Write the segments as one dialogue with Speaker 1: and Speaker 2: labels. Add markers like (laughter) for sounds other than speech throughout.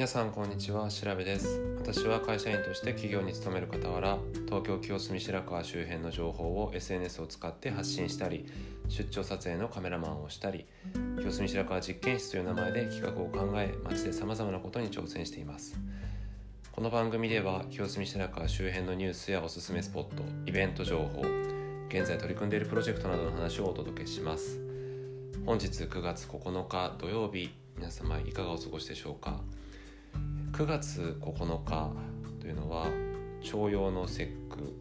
Speaker 1: 皆さんこんにちは調べです。私は会社員として企業に勤める傍ら東京清澄白河周辺の情報を SNS を使って発信したり出張撮影のカメラマンをしたり清澄白河実験室という名前で企画を考え街でさまざまなことに挑戦しています。この番組では清澄白河周辺のニュースやおすすめスポットイベント情報現在取り組んでいるプロジェクトなどの話をお届けします。本日9月9日土曜日皆様いかがお過ごしでしょうか？9月9日というのは徴用の節句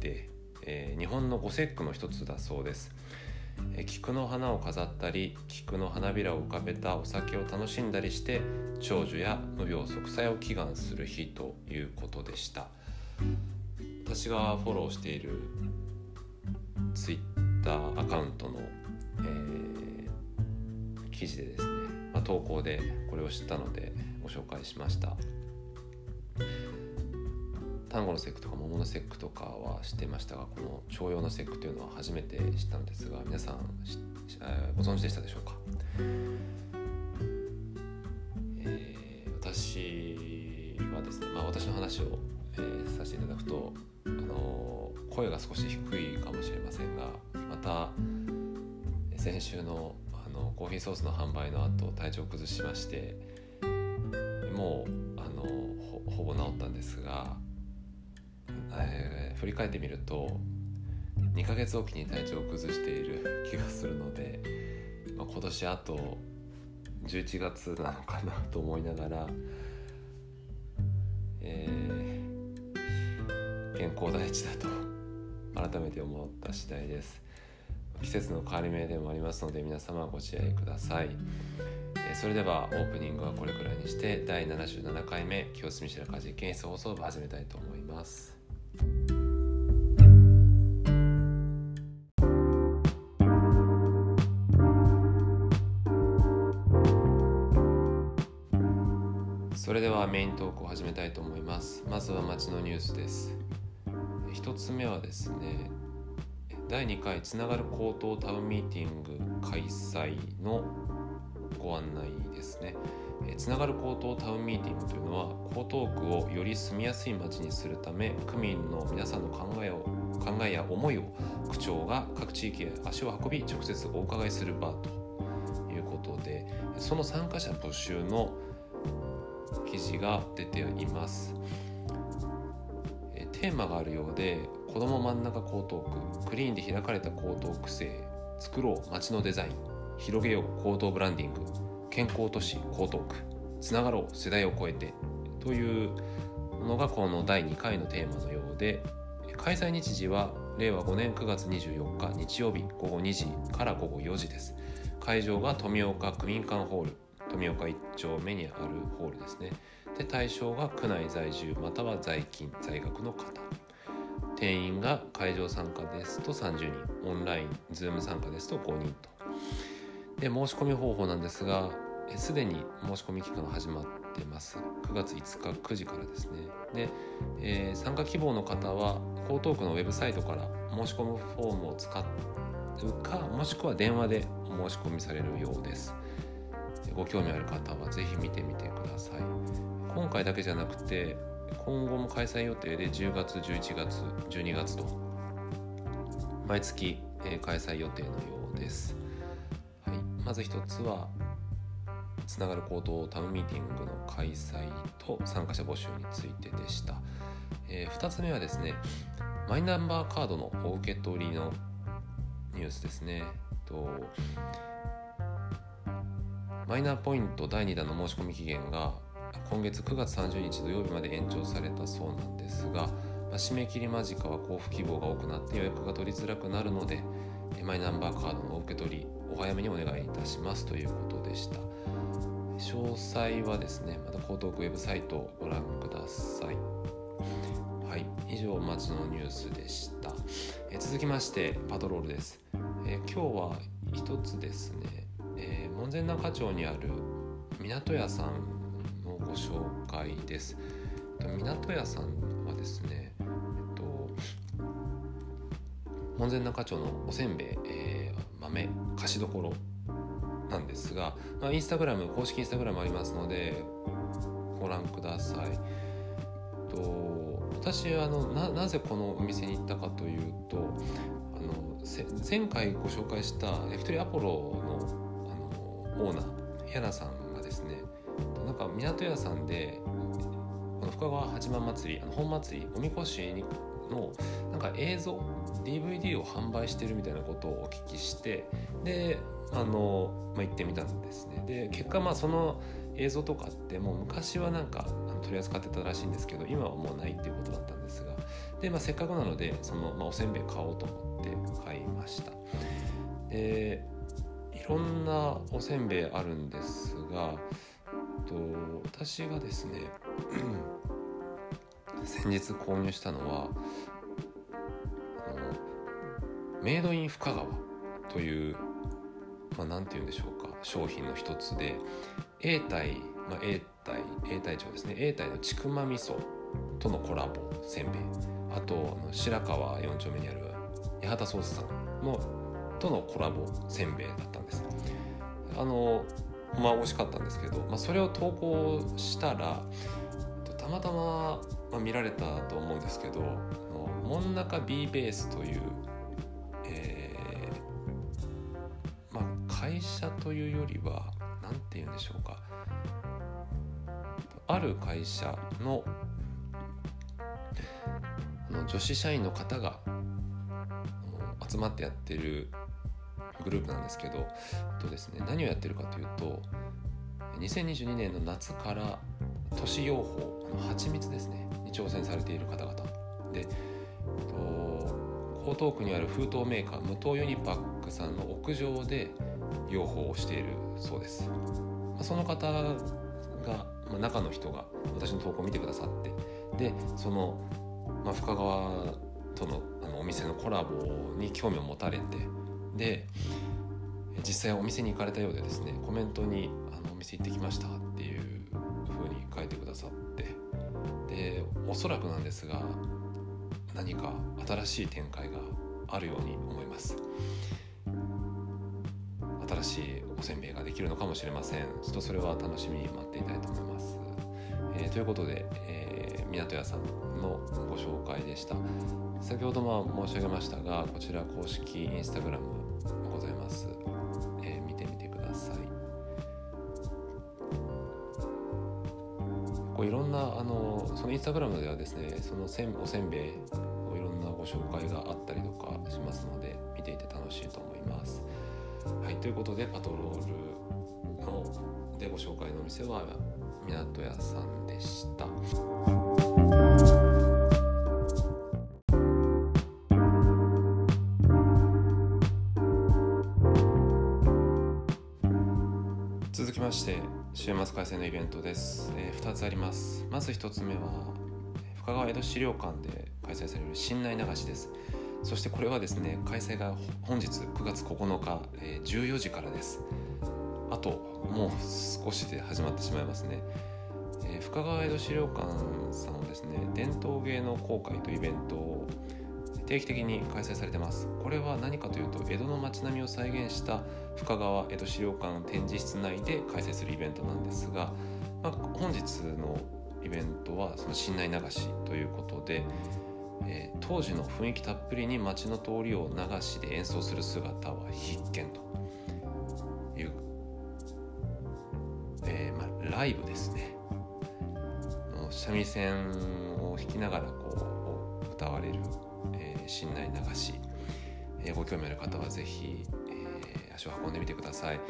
Speaker 1: で、えー、日本の五節句の一つだそうです、えー、菊の花を飾ったり菊の花びらを浮かべたお酒を楽しんだりして長寿や無病息災を祈願する日ということでした。私がフォローしているツイッターアカウントの、えー、記事でですね、まあ、投稿でこれを知ったのでご紹介しました。単語の節句とか桃の節句とかは知ってましたがこの徴用の節句というのは初めて知ったのですが皆さんご存知でしたでしょうか、えー、私はですね、まあ、私の話を、えー、させていただくと、あの声が少し低いかもしれませんがまた先週のあのコーヒーソースの販売の後体調を崩しましてもうあのほぼ治ったんですが、えー、振り返ってみると2ヶ月おきに体調を崩している気がするので、まあ、今年あと11月なのかなと思いながら、えー、健康第一だと改めて思った次第です季節の変わり目でもありますので皆様ご自愛ください。それではオープニングはこれくらいにして第77回目清澄白河実験室放送部始めたいと思います。それではメイントークを始めたいと思います。まずは街のニュースです。一つ目はですね第2回つながる高等タウンミーティング開催のご案内ですね。つながる江東タウンミーティングというのは江東区をより住みやすい街にするため区民の皆さんの考えを考えや思いを区長が各地域へ足を運び直接お伺いする場ということでその参加者募集の記事が出ていますテーマがあるようで子ども真ん中江東区クリーンで開かれた江東区政作ろう街のデザイン広げよう行動ブランディング。健康都市江東区。つながろう世代を超えてというのがこの第2回のテーマのようで開催日時は令和5年9月24日日曜日午後2時から午後4時です。会場が富岡区民館ホール。富岡1丁目にあるホールですね。で対象が区内在住または在勤在学の方。定員が会場参加ですと30人。オンラインズーム参加ですと5人と。で申し込み方法なんですがすでに申し込み期間が始まってます。9月5日9時からですね。で、えー、参加希望の方は江東区のウェブサイトから申し込むフォームを使うかもしくは電話で申し込みされるようです。ご興味ある方は是非見てみてください。今回だけじゃなくて今後も開催予定で10月11月12月と毎月開催予定のようです。まず一つはつながる行動タウンミーティングの開催と参加者募集についてでした、えー、2つ目はですねマイナンバーカードのお受け取りのニュースですね。とマイナポイント第2弾の申し込み期限が今月9月30日土曜日まで延長されたそうなんですが、まあ、締め切り間近は交付希望が多くなって予約が取りづらくなるのでマイナンバーカードの受け取りお早めにお願いいたしますということでした。詳細はですねまた江東区ウェブサイトをご覧ください。はい。以上街のニュースでした、え続きましてパトロールです、え今日は一つですね、えー、門前仲町にある港屋さんのご紹介です。港屋さんはですね門前仲町のおせんべい、えー、豆菓子どころなんですが、まあ、インスタグラム公式インスタグラムありますのでご覧ください。と私あのななぜこのお店に行ったかというとあの前回ご紹介した焼き鳥アポロのあのオーナーヤナさんがですねなんか港屋さんでこの深川八幡祭りあの本祭りおみこしのなんか映像 DVD を販売してるみたいなことをお聞きしてであの、まあ、行ってみたんですね。で結果まあその映像とかってもう昔はなんか取り扱ってたらしいんですけど今はもうないっていうことだったんですがで、まあ、せっかくなのでその、まあ、おせんべい買おうと思って買いました。でいろんなおせんべいあるんですがと私がですね (clears throat) 先日購入したのはのメイドイン深川というまあ、なんて言うんでしょうか商品の一つで A 体、まあ、A 体 A 体長ですね。A 体のちくま味噌とのコラボせんべい。あとあの白川4丁目にある八幡ソースさんのとのコラボせんべいだったんです。あのまあ美味しかったんですけど、まあ、それを投稿したらたまたま、まあ、見られたと思うんですけど真ん中 B ベースという、えーまあ、会社というよりは何て言うんでしょうか。ある会社のの女子社員の方が集まってやってるグループなんですけどとです、ね、何をやってるかというと2022年の夏から都市養蜂蜂蜜ですねに挑戦されている方々。で江東区にある封筒メーカー無糖ユニパックさんの屋上で養蜂をしているそうです、まあ、その方が、まあ、中の人が私の投稿を見てくださってでその、まあ、深川とのあのお店のコラボに興味を持たれてで実際お店に行かれたようでですねコメントに「あのお店行ってきました」っていう風に書いてくださってでおそらくなんですが何か新しい展開があるように思います。新しいおせんべいができるのかもしれません。ちょっとそれは楽しみに待っていたいと思います、えー、ということで、えー、港屋さんのご紹介でした。先ほども申し上げましたがこちら公式インスタグラムございます、えー、見てみてください。こういろんなあのそのインスタグラムではですねそのせんおせんべい紹介があったりとかしますので見ていて楽しいと思います。はいということでパトロールのでご紹介のお店は港屋さんでした。続きまして週末開催のイベントです、えー、2つあります。まず1つ目は深川江戸資料館で開催される新内流しです。そしてこれはですね開催が本日9月9日、えー、14時からです。あともう少しで始まってしまいますね、えー、深川江戸資料館さんはですね伝統芸能公開というイベントを定期的に開催されてます。これは何かというと江戸の街並みを再現した深川江戸資料館展示室内で開催するイベントなんですが、まあ、本日のイベントはその新内流しということで、えー、当時の雰囲気たっぷりに街の通りを流しで演奏する姿は必見という、えー、まあ、ライブですね三味線を弾きながらこう歌われる、えー、新内流し、えご興味ある方は是非、え足を運んでみてください。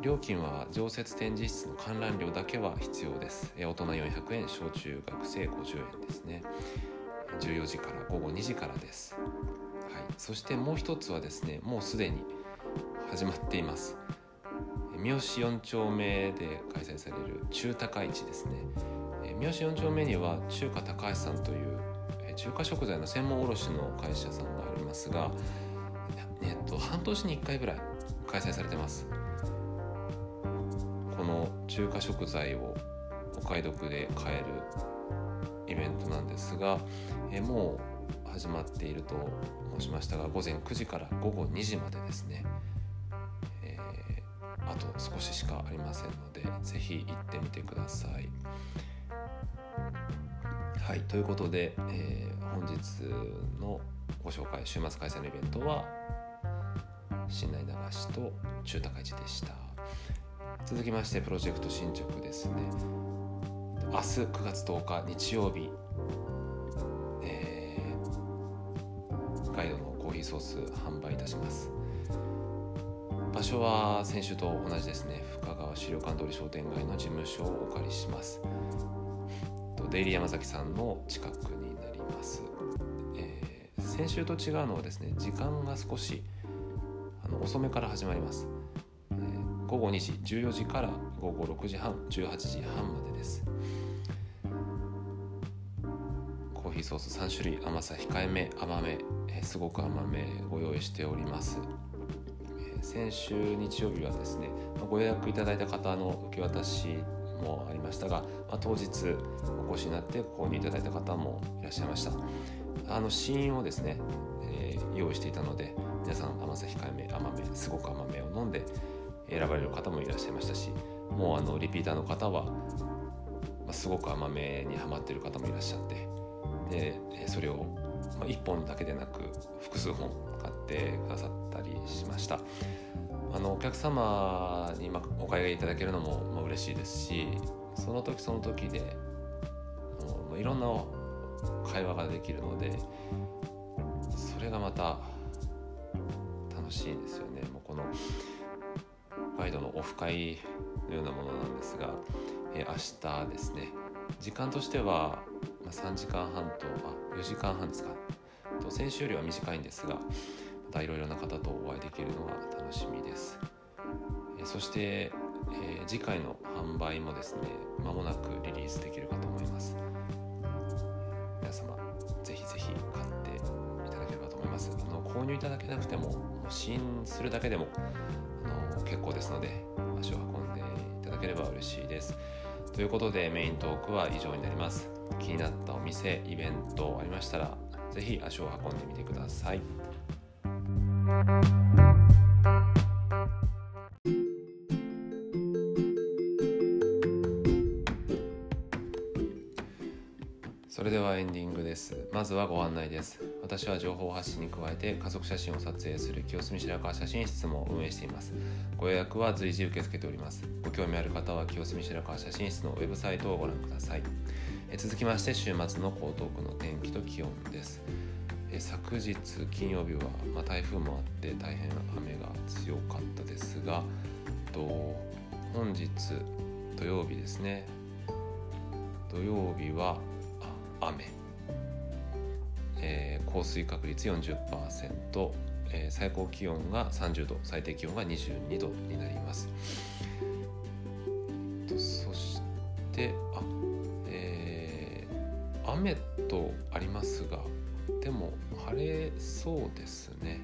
Speaker 1: 料金は常設展示室の観覧料だけは必要です。大人400円、小中学生50円ですね。14時から午後2時からです、はい、そしてもう一つはですねもうすでに始まっています。三好4丁目で開催される中高市ですね。三好4丁目には中華高橋さんという中華食材の専門卸の会社さんがありますが、えっと、半年に1回ぐらい開催されてます。この中華食材をお買い得で買えるイベントなんですが、えもう始まっていると申しましたが午前9時から午後2時までですね、えー、あと少ししかありませんので是非行ってみてください。はいということで、えー、本日のご紹介週末開催のイベントは新内流しと中高市でした。続きましてプロジェクト進捗ですね。明日9月10日日曜日、えー、ガイドのコーヒーソース販売いたします。場所は先週と同じですね。深川資料館通り商店街の事務所をお借りします。デイリー山崎さんの近くになります、えー、先週と違うのはですね時間が少しあの遅めから始まります、午後2時14時から午後6時半18時半までです。ソース3種類甘さ控えめ甘め、すごく甘めご用意しております、先週日曜日はですねご予約いただいた方の受け渡しもありましたが、まあ、当日お越しになって購入いただいた方もいらっしゃいました。あの試飲をですね、えー、用意していたので皆さん甘さ控えめ甘めすごく甘めを飲んで選ばれる方もいらっしゃいましたしもうあのリピーターの方は、ま、すごく甘めにはまってる方もいらっしゃってでそれを、1本だけでなく複数本買ってくださったりしました。あのお客様にお買い上げいただけるのも嬉しいですしその時その時でいろんな会話ができるのでそれがまた楽しいですよね。もうこのガイドのオフ会のようなものなんですが、え、明日ですね。時間としては、まあ、3時間半とあ4時間半ですかと先週よりは短いんですがまたいろいろな方とお会いできるのが楽しみです。そして、えー、次回の販売もですね間もなくリリースできるかと思います。皆様ぜひぜひ買っていただければと思います。あの購入いただけなくても試飲するだけでもあの結構ですので足を運んでいただければ嬉しいです。ということでメイントークは以上になります。気になったお店、イベントありましたらぜひ足を運んでみてください。それではエンディングです。まずはご案内です。私は情報発信に加えて家族写真を撮影する清澄白河写真室も運営しています。ご予約は随時受け付けております。ご興味ある方は清澄白河写真室のウェブサイトをご覧ください。え続きまして週末の江東区の天気と気温です。え昨日金曜日は、まあ、台風もあって大変雨が強かったですがと本日土曜日ですね。土曜日は雨、えー、降水確率40%、えー、最高気温が30度。最低気温が22度になります。とそして、雨とありますがでも晴れそうですね。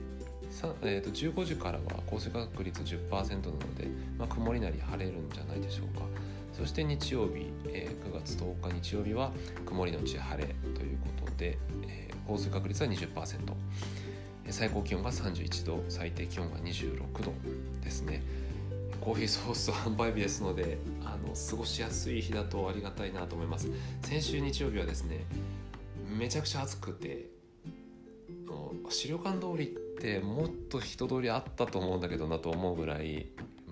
Speaker 1: えーと、15時からは降水確率10%なので、まあ、曇りなり晴れるんじゃないでしょうか。そして日曜日、えー、9月10日日曜日は曇りのち晴れということで、えー、降水確率は20%最高気温が31度最低気温が26度ですねコーヒーソース販売日ですのであの過ごしやすい日だとありがたいなと思います。先週日曜日はですねめちゃくちゃ暑くて資料館通りってもっと人通りあったと思うんだけどなと思うぐらい、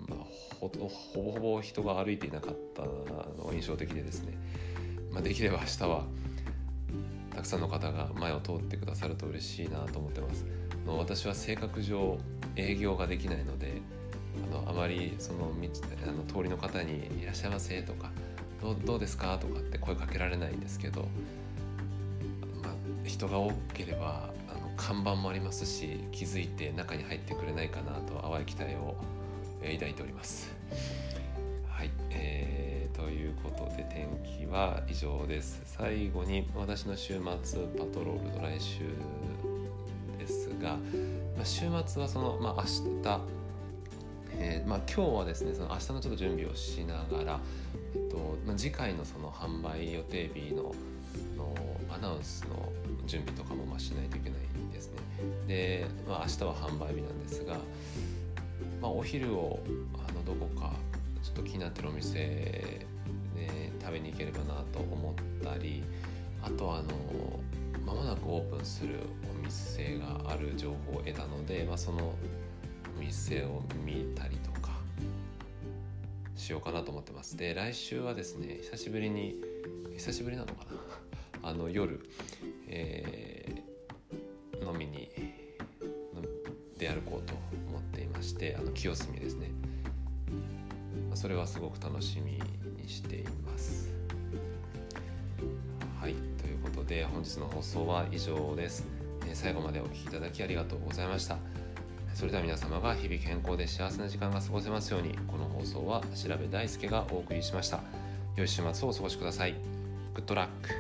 Speaker 1: まあ、ほぼほぼ人が歩いていなかったのが印象的でですね、まあ、できれば明日はたくさんの方が前を通ってくださると嬉しいなと思ってます。私は性格上営業ができないのであのあまりそのあの通りの方に「いらっしゃいませ」とかど「どうですか?」とかって声かけられないんですけどまあ人が多ければあの看板もありますし気づいて中に入ってくれないかなと淡い期待を、抱いております。はい、えー、ということで天気は以上です。最後に私の週末パトロールの来週ですが、まあ、週末はその、まあ、明日えーまあ、今日はですねその明日のちょっと準備をしながら、えっとまあ、次回のその販売予定日ののアナウンスの準備とかもまあしないといけないですね。で、まあ、明日は販売日なんですが、まあ、お昼をあのどこかちょっと気になってるお店で食べに行ければなと思ったりあとあの間もなくオープンするお店がある情報を得たので、まあ、その店を見たりとかしようかなと思ってます。で来週はですね久しぶりに久しぶりなのかな？(laughs) あの夜、えー、飲みに出歩こうと思っていましてあの清澄ですね。それはすごく楽しみにしています。はいということで本日の放送は以上です。最後までお聴きいただきありがとうございました。それでは皆様が日々健康で幸せな時間が過ごせますようにこの放送は調べ大輔がお送りしました。良い週末をお過ごしください。グッドラック